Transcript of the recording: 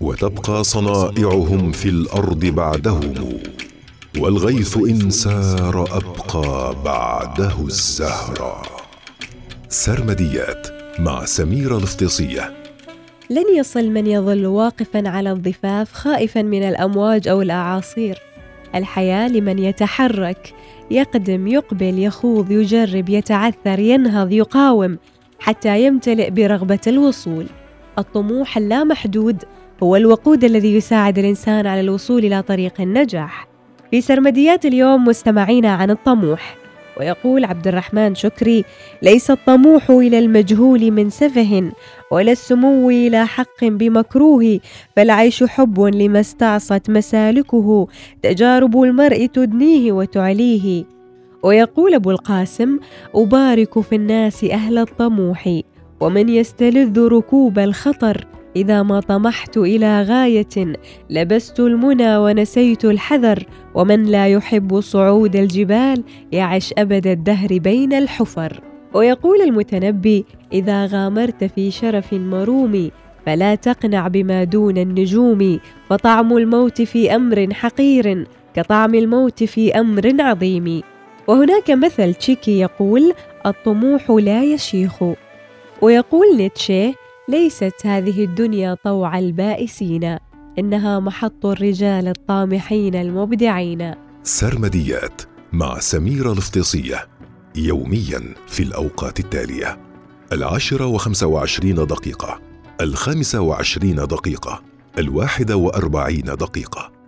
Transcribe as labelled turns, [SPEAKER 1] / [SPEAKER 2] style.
[SPEAKER 1] وتبقى صنائعهم في الأرض بعدهم والغيث إن سار أبقى بعده الزهر. سرمديات مع سميره الافتصيه
[SPEAKER 2] لن يصل من يظل واقفا على الضفاف خائفا من الأمواج أو الأعاصير. الحياة لمن يتحرك يقدم يقبل يخوض يجرب يتعثر ينهض يقاوم حتى يمتلئ برغبة الوصول. الطموح اللامحدود هو الوقود الذي يساعد الإنسان على الوصول إلى طريق النجاح. في سرمديات اليوم مستمعينا عن الطموح ويقول عبد الرحمن شكري ليس الطموح إلى المجهول من سفه ولا السمو إلى حق بمكروه فالعيش حب لما استعصت مسالكه تجارب المرء تدنيه وتعليه. ويقول أبو القاسم أبارك في الناس أهل الطموح ومن يستلذ ركوب الخطر. إذا ما طمحت إلى غاية لبست المنى ونسيت الحذر. ومن لا يحب صعود الجبال يعش أبد الدهر بين الحفر. ويقول المتنبي إذا غامرت في شرف مروم فلا تقنع بما دون النجوم. فطعم الموت في أمر حقير كطعم الموت في أمر عظيم. وهناك مثل تشيكي يقول الطموح لا يشيخ. ويقول نيتشه ليست هذه الدنيا طوع البائسين. إنها محط الرجال الطامحين المبدعين.
[SPEAKER 1] سرمديات مع سميرة الافتصية يوميا في الأوقات التالية. العاشرة وخمسة وعشرين دقيقة الخامسة وعشرين دقيقة الواحدة وأربعين دقيقة.